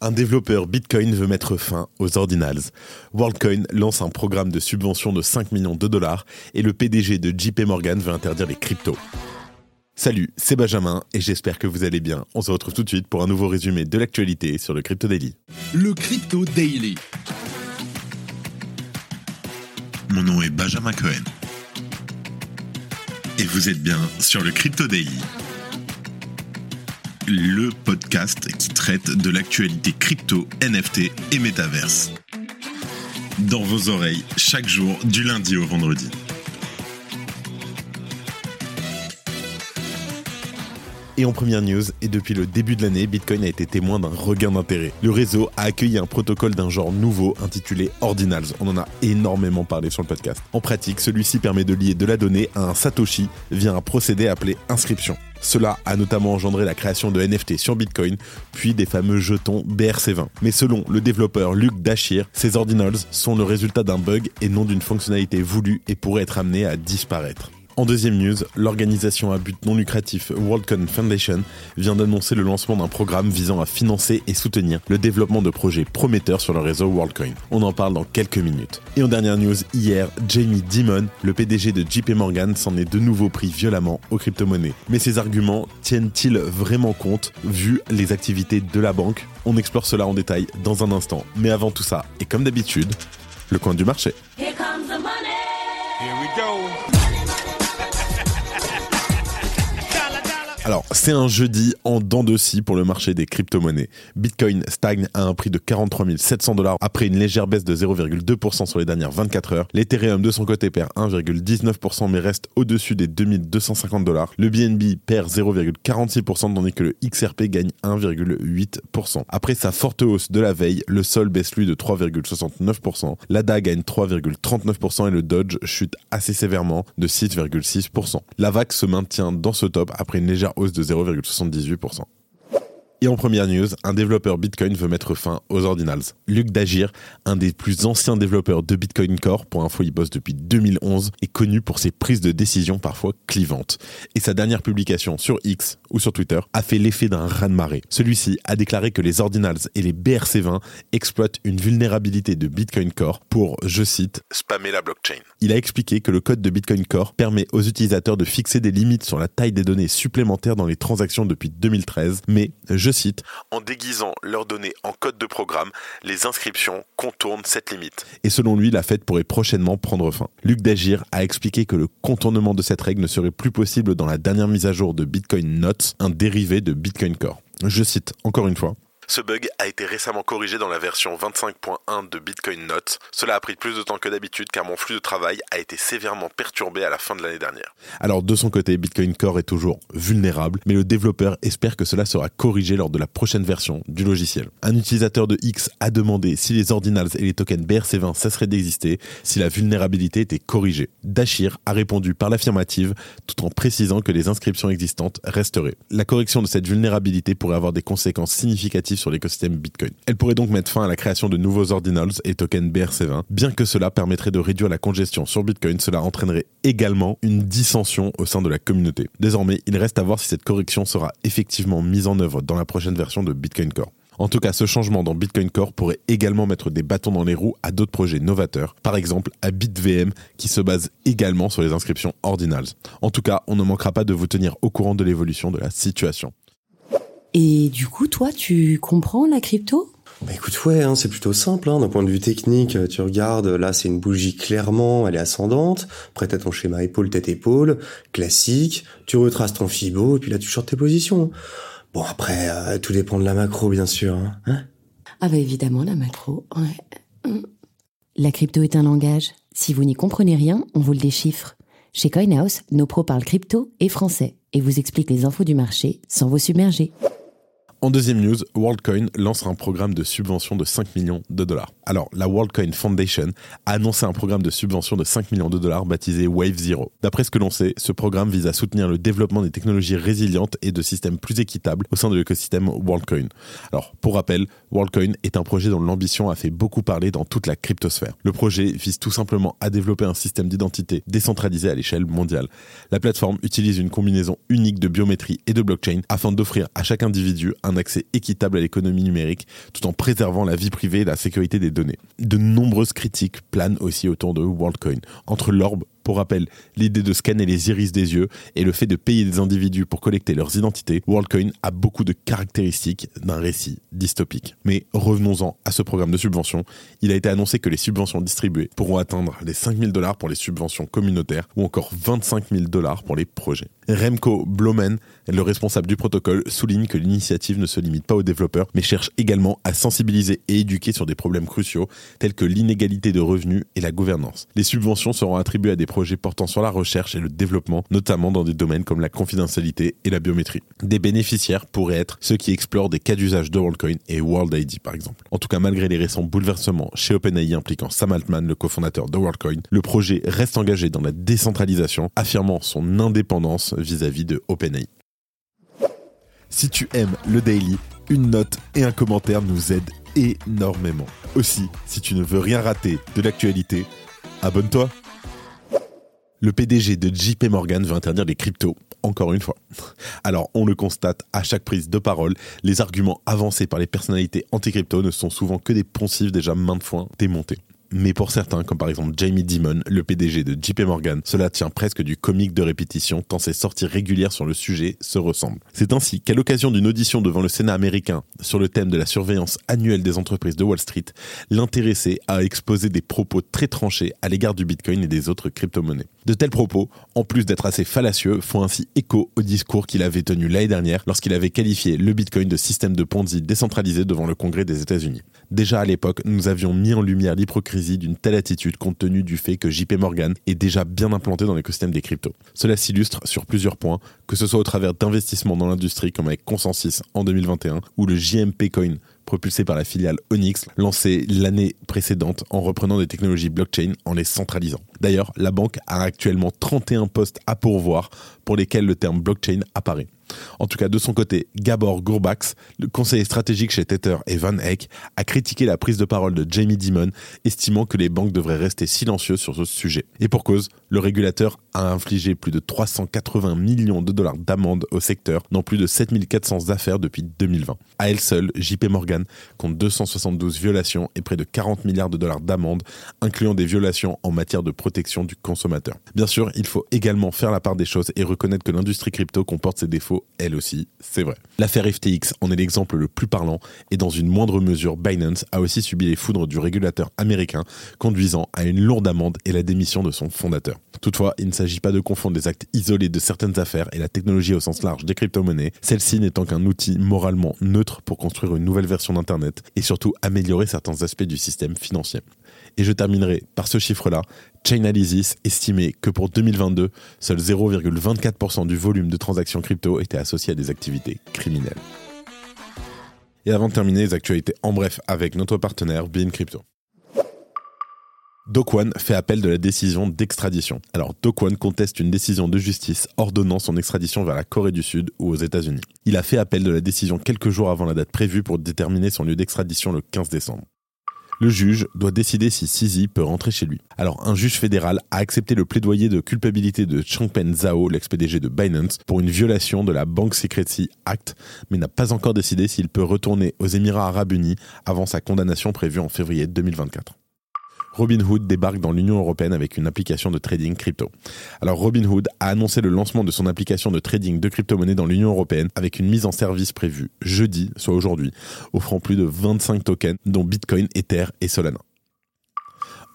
Un développeur Bitcoin veut mettre fin aux ordinals. WorldCoin lance un programme de subvention de 5 millions de dollars et le PDG de JP Morgan veut interdire les cryptos. Salut, c'est Benjamin et j'espère que vous allez bien. On se retrouve tout de suite pour un nouveau résumé de l'actualité sur le Crypto Daily. Le Crypto Daily. Mon nom est Benjamin Cohen. Et vous êtes bien sur le Crypto Daily le podcast qui traite de l'actualité crypto, NFT et métaverse. Dans vos oreilles, chaque jour, du lundi au vendredi. Et en première news, et depuis le début de l'année, Bitcoin a été témoin d'un regain d'intérêt. Le réseau a accueilli un protocole d'un genre nouveau intitulé Ordinals. On en a énormément parlé sur le podcast. En pratique, celui-ci permet de lier de la donnée à un Satoshi via un procédé appelé inscription. Cela a notamment engendré la création de NFT sur Bitcoin, puis des fameux jetons BRC20. Mais selon le développeur Luc Dashir, ces ordinals sont le résultat d'un bug et non d'une fonctionnalité voulue et pourraient être amenés à disparaître. En deuxième news, l'organisation à but non lucratif WorldCoin Foundation vient d'annoncer le lancement d'un programme visant à financer et soutenir le développement de projets prometteurs sur le réseau WorldCoin. On en parle dans quelques minutes. Et en dernière news, hier, Jamie Dimon, le PDG de JP Morgan, s'en est de nouveau pris violemment aux crypto-monnaies. Mais ces arguments tiennent-ils vraiment compte vu les activités de la banque? On explore cela en détail dans un instant. Mais avant tout ça, et comme d'habitude, le coin du marché. Here comes the money. Here we go. Alors, c'est un jeudi en dents de scie pour le marché des crypto-monnaies. Bitcoin stagne à un prix de 43 700 dollars après une légère baisse de 0,2% sur les dernières 24 heures. L'Ethereum de son côté perd 1,19% mais reste au-dessus des 2250 dollars. Le BNB perd 0,46% tandis que le XRP gagne 1,8%. Après sa forte hausse de la veille, le sol baisse lui de 3,69%, l'ADA gagne 3,39% et le Dodge chute assez sévèrement de 6,6%. La VAC se maintient dans ce top après une légère hausse de 0,78%. Et en première news, un développeur Bitcoin veut mettre fin aux ordinals. Luc Dagir, un des plus anciens développeurs de Bitcoin Core, pour info il bosse depuis 2011, est connu pour ses prises de décision parfois clivantes. Et sa dernière publication sur X ou sur Twitter a fait l'effet d'un raz-de-marée. Celui-ci a déclaré que les ordinals et les BRC20 exploitent une vulnérabilité de Bitcoin Core pour, je cite, spammer la blockchain. Il a expliqué que le code de Bitcoin Core permet aux utilisateurs de fixer des limites sur la taille des données supplémentaires dans les transactions depuis 2013, mais je je cite, en déguisant leurs données en code de programme, les inscriptions contournent cette limite. Et selon lui, la fête pourrait prochainement prendre fin. Luc Dagir a expliqué que le contournement de cette règle ne serait plus possible dans la dernière mise à jour de Bitcoin Notes, un dérivé de Bitcoin Core. Je cite encore une fois, ce bug a été récemment corrigé dans la version 25.1 de Bitcoin Notes. Cela a pris plus de temps que d'habitude car mon flux de travail a été sévèrement perturbé à la fin de l'année dernière. Alors de son côté, Bitcoin Core est toujours vulnérable, mais le développeur espère que cela sera corrigé lors de la prochaine version du logiciel. Un utilisateur de X a demandé si les ordinals et les tokens BRC20 cesseraient d'exister si la vulnérabilité était corrigée. Dashir a répondu par l'affirmative tout en précisant que les inscriptions existantes resteraient. La correction de cette vulnérabilité pourrait avoir des conséquences significatives sur l'écosystème Bitcoin. Elle pourrait donc mettre fin à la création de nouveaux ordinals et tokens BRC20. Bien que cela permettrait de réduire la congestion sur Bitcoin, cela entraînerait également une dissension au sein de la communauté. Désormais, il reste à voir si cette correction sera effectivement mise en œuvre dans la prochaine version de Bitcoin Core. En tout cas, ce changement dans Bitcoin Core pourrait également mettre des bâtons dans les roues à d'autres projets novateurs, par exemple à BitVM qui se base également sur les inscriptions ordinals. En tout cas, on ne manquera pas de vous tenir au courant de l'évolution de la situation. Et du coup, toi, tu comprends la crypto? Bah écoute, ouais, hein, c'est plutôt simple. Hein, D'un point de vue technique, euh, tu regardes, là c'est une bougie clairement, elle est ascendante. Après t'as ton schéma épaule tête épaule, classique. Tu retraces ton fibo et puis là tu chantes tes positions. Bon après, euh, tout dépend de la macro bien sûr. Hein, hein? Ah bah évidemment la macro. Ouais. Mm. La crypto est un langage. Si vous n'y comprenez rien, on vous le déchiffre. Chez CoinHouse, nos pros parlent crypto et français et vous expliquent les infos du marché sans vous submerger. En deuxième news, WorldCoin lance un programme de subvention de 5 millions de dollars. Alors, la WorldCoin Foundation a annoncé un programme de subvention de 5 millions de dollars baptisé Wave Zero. D'après ce que l'on sait, ce programme vise à soutenir le développement des technologies résilientes et de systèmes plus équitables au sein de l'écosystème WorldCoin. Alors, pour rappel, WorldCoin est un projet dont l'ambition a fait beaucoup parler dans toute la cryptosphère. Le projet vise tout simplement à développer un système d'identité décentralisé à l'échelle mondiale. La plateforme utilise une combinaison unique de biométrie et de blockchain afin d'offrir à chaque individu un accès équitable à l'économie numérique tout en préservant la vie privée et la sécurité des données. De nombreuses critiques planent aussi autour de WorldCoin. Entre l'orbe pour rappel, l'idée de scanner les iris des yeux et le fait de payer des individus pour collecter leurs identités, WorldCoin a beaucoup de caractéristiques d'un récit dystopique. Mais revenons-en à ce programme de subvention. Il a été annoncé que les subventions distribuées pourront atteindre les 5000 dollars pour les subventions communautaires ou encore 25 000 dollars pour les projets. Remco Blomen, le responsable du protocole, souligne que l'initiative ne se limite pas aux développeurs, mais cherche également à sensibiliser et éduquer sur des problèmes cruciaux tels que l'inégalité de revenus et la gouvernance. Les subventions seront attribuées à des projets portant sur la recherche et le développement, notamment dans des domaines comme la confidentialité et la biométrie. Des bénéficiaires pourraient être ceux qui explorent des cas d'usage de WorldCoin et WorldID par exemple. En tout cas, malgré les récents bouleversements chez OpenAI impliquant Sam Altman, le cofondateur de WorldCoin, le projet reste engagé dans la décentralisation, affirmant son indépendance vis-à-vis de OpenAI. Si tu aimes le daily, une note et un commentaire nous aident énormément. Aussi, si tu ne veux rien rater de l'actualité, abonne-toi. Le PDG de JP Morgan veut interdire les cryptos, encore une fois. Alors, on le constate à chaque prise de parole, les arguments avancés par les personnalités anti-crypto ne sont souvent que des poncifs déjà maintes fois démontés. Mais pour certains, comme par exemple Jamie Dimon, le PDG de JP Morgan, cela tient presque du comique de répétition tant ses sorties régulières sur le sujet se ressemblent. C'est ainsi qu'à l'occasion d'une audition devant le Sénat américain sur le thème de la surveillance annuelle des entreprises de Wall Street, l'intéressé a exposé des propos très tranchés à l'égard du Bitcoin et des autres crypto-monnaies. De tels propos, en plus d'être assez fallacieux, font ainsi écho au discours qu'il avait tenu l'année dernière lorsqu'il avait qualifié le Bitcoin de système de Ponzi décentralisé devant le Congrès des États-Unis. Déjà à l'époque, nous avions mis en lumière l'hypocrisie d'une telle attitude compte tenu du fait que JP Morgan est déjà bien implanté dans l'écosystème des cryptos. Cela s'illustre sur plusieurs points, que ce soit au travers d'investissements dans l'industrie comme avec Consensus en 2021 ou le JMP Coin propulsé par la filiale Onyx, lancé l'année précédente en reprenant des technologies blockchain en les centralisant. D'ailleurs, la banque a actuellement 31 postes à pourvoir pour lesquels le terme blockchain apparaît. En tout cas, de son côté, Gabor Gurbax, le conseiller stratégique chez Tether et Van Eck, a critiqué la prise de parole de Jamie Dimon, estimant que les banques devraient rester silencieuses sur ce sujet. Et pour cause, le régulateur a infligé plus de 380 millions de dollars d'amende au secteur dans plus de 7400 affaires depuis 2020. À elle seule, JP Morgan compte 272 violations et près de 40 milliards de dollars d'amende, incluant des violations en matière de protection du consommateur. Bien sûr, il faut également faire la part des choses et reconnaître que l'industrie crypto comporte ses défauts elle aussi, c'est vrai. L'affaire FTX en est l'exemple le plus parlant et dans une moindre mesure, Binance a aussi subi les foudres du régulateur américain, conduisant à une lourde amende et la démission de son fondateur. Toutefois, il ne s'agit pas de confondre les actes isolés de certaines affaires et la technologie au sens large des crypto-monnaies, celle-ci n'étant qu'un outil moralement neutre pour construire une nouvelle version d'Internet et surtout améliorer certains aspects du système financier. Et je terminerai par ce chiffre-là. Chainalysis estimait que pour 2022, seul 0,24% du volume de transactions crypto était associé à des activités criminelles. Et avant de terminer les actualités en bref avec notre partenaire Bean Crypto. Dokwan fait appel de la décision d'extradition. Alors Dokwan conteste une décision de justice ordonnant son extradition vers la Corée du Sud ou aux États-Unis. Il a fait appel de la décision quelques jours avant la date prévue pour déterminer son lieu d'extradition le 15 décembre le juge doit décider si Sisi peut rentrer chez lui. Alors, un juge fédéral a accepté le plaidoyer de culpabilité de Changpen Zhao, l'ex-PDG de Binance, pour une violation de la Bank Secrecy Act, mais n'a pas encore décidé s'il peut retourner aux Émirats Arabes Unis avant sa condamnation prévue en février 2024. Robinhood débarque dans l'Union européenne avec une application de trading crypto. Alors Robinhood a annoncé le lancement de son application de trading de crypto-monnaies dans l'Union européenne avec une mise en service prévue jeudi, soit aujourd'hui, offrant plus de 25 tokens dont Bitcoin, Ether et Solana.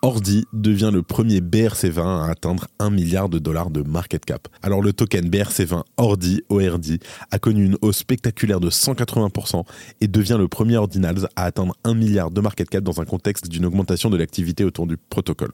Ordi devient le premier BRC20 à atteindre 1 milliard de dollars de market cap. Alors le token BRC20 Ordi, ORD, a connu une hausse spectaculaire de 180% et devient le premier ordinals à atteindre 1 milliard de market cap dans un contexte d'une augmentation de l'activité autour du protocole.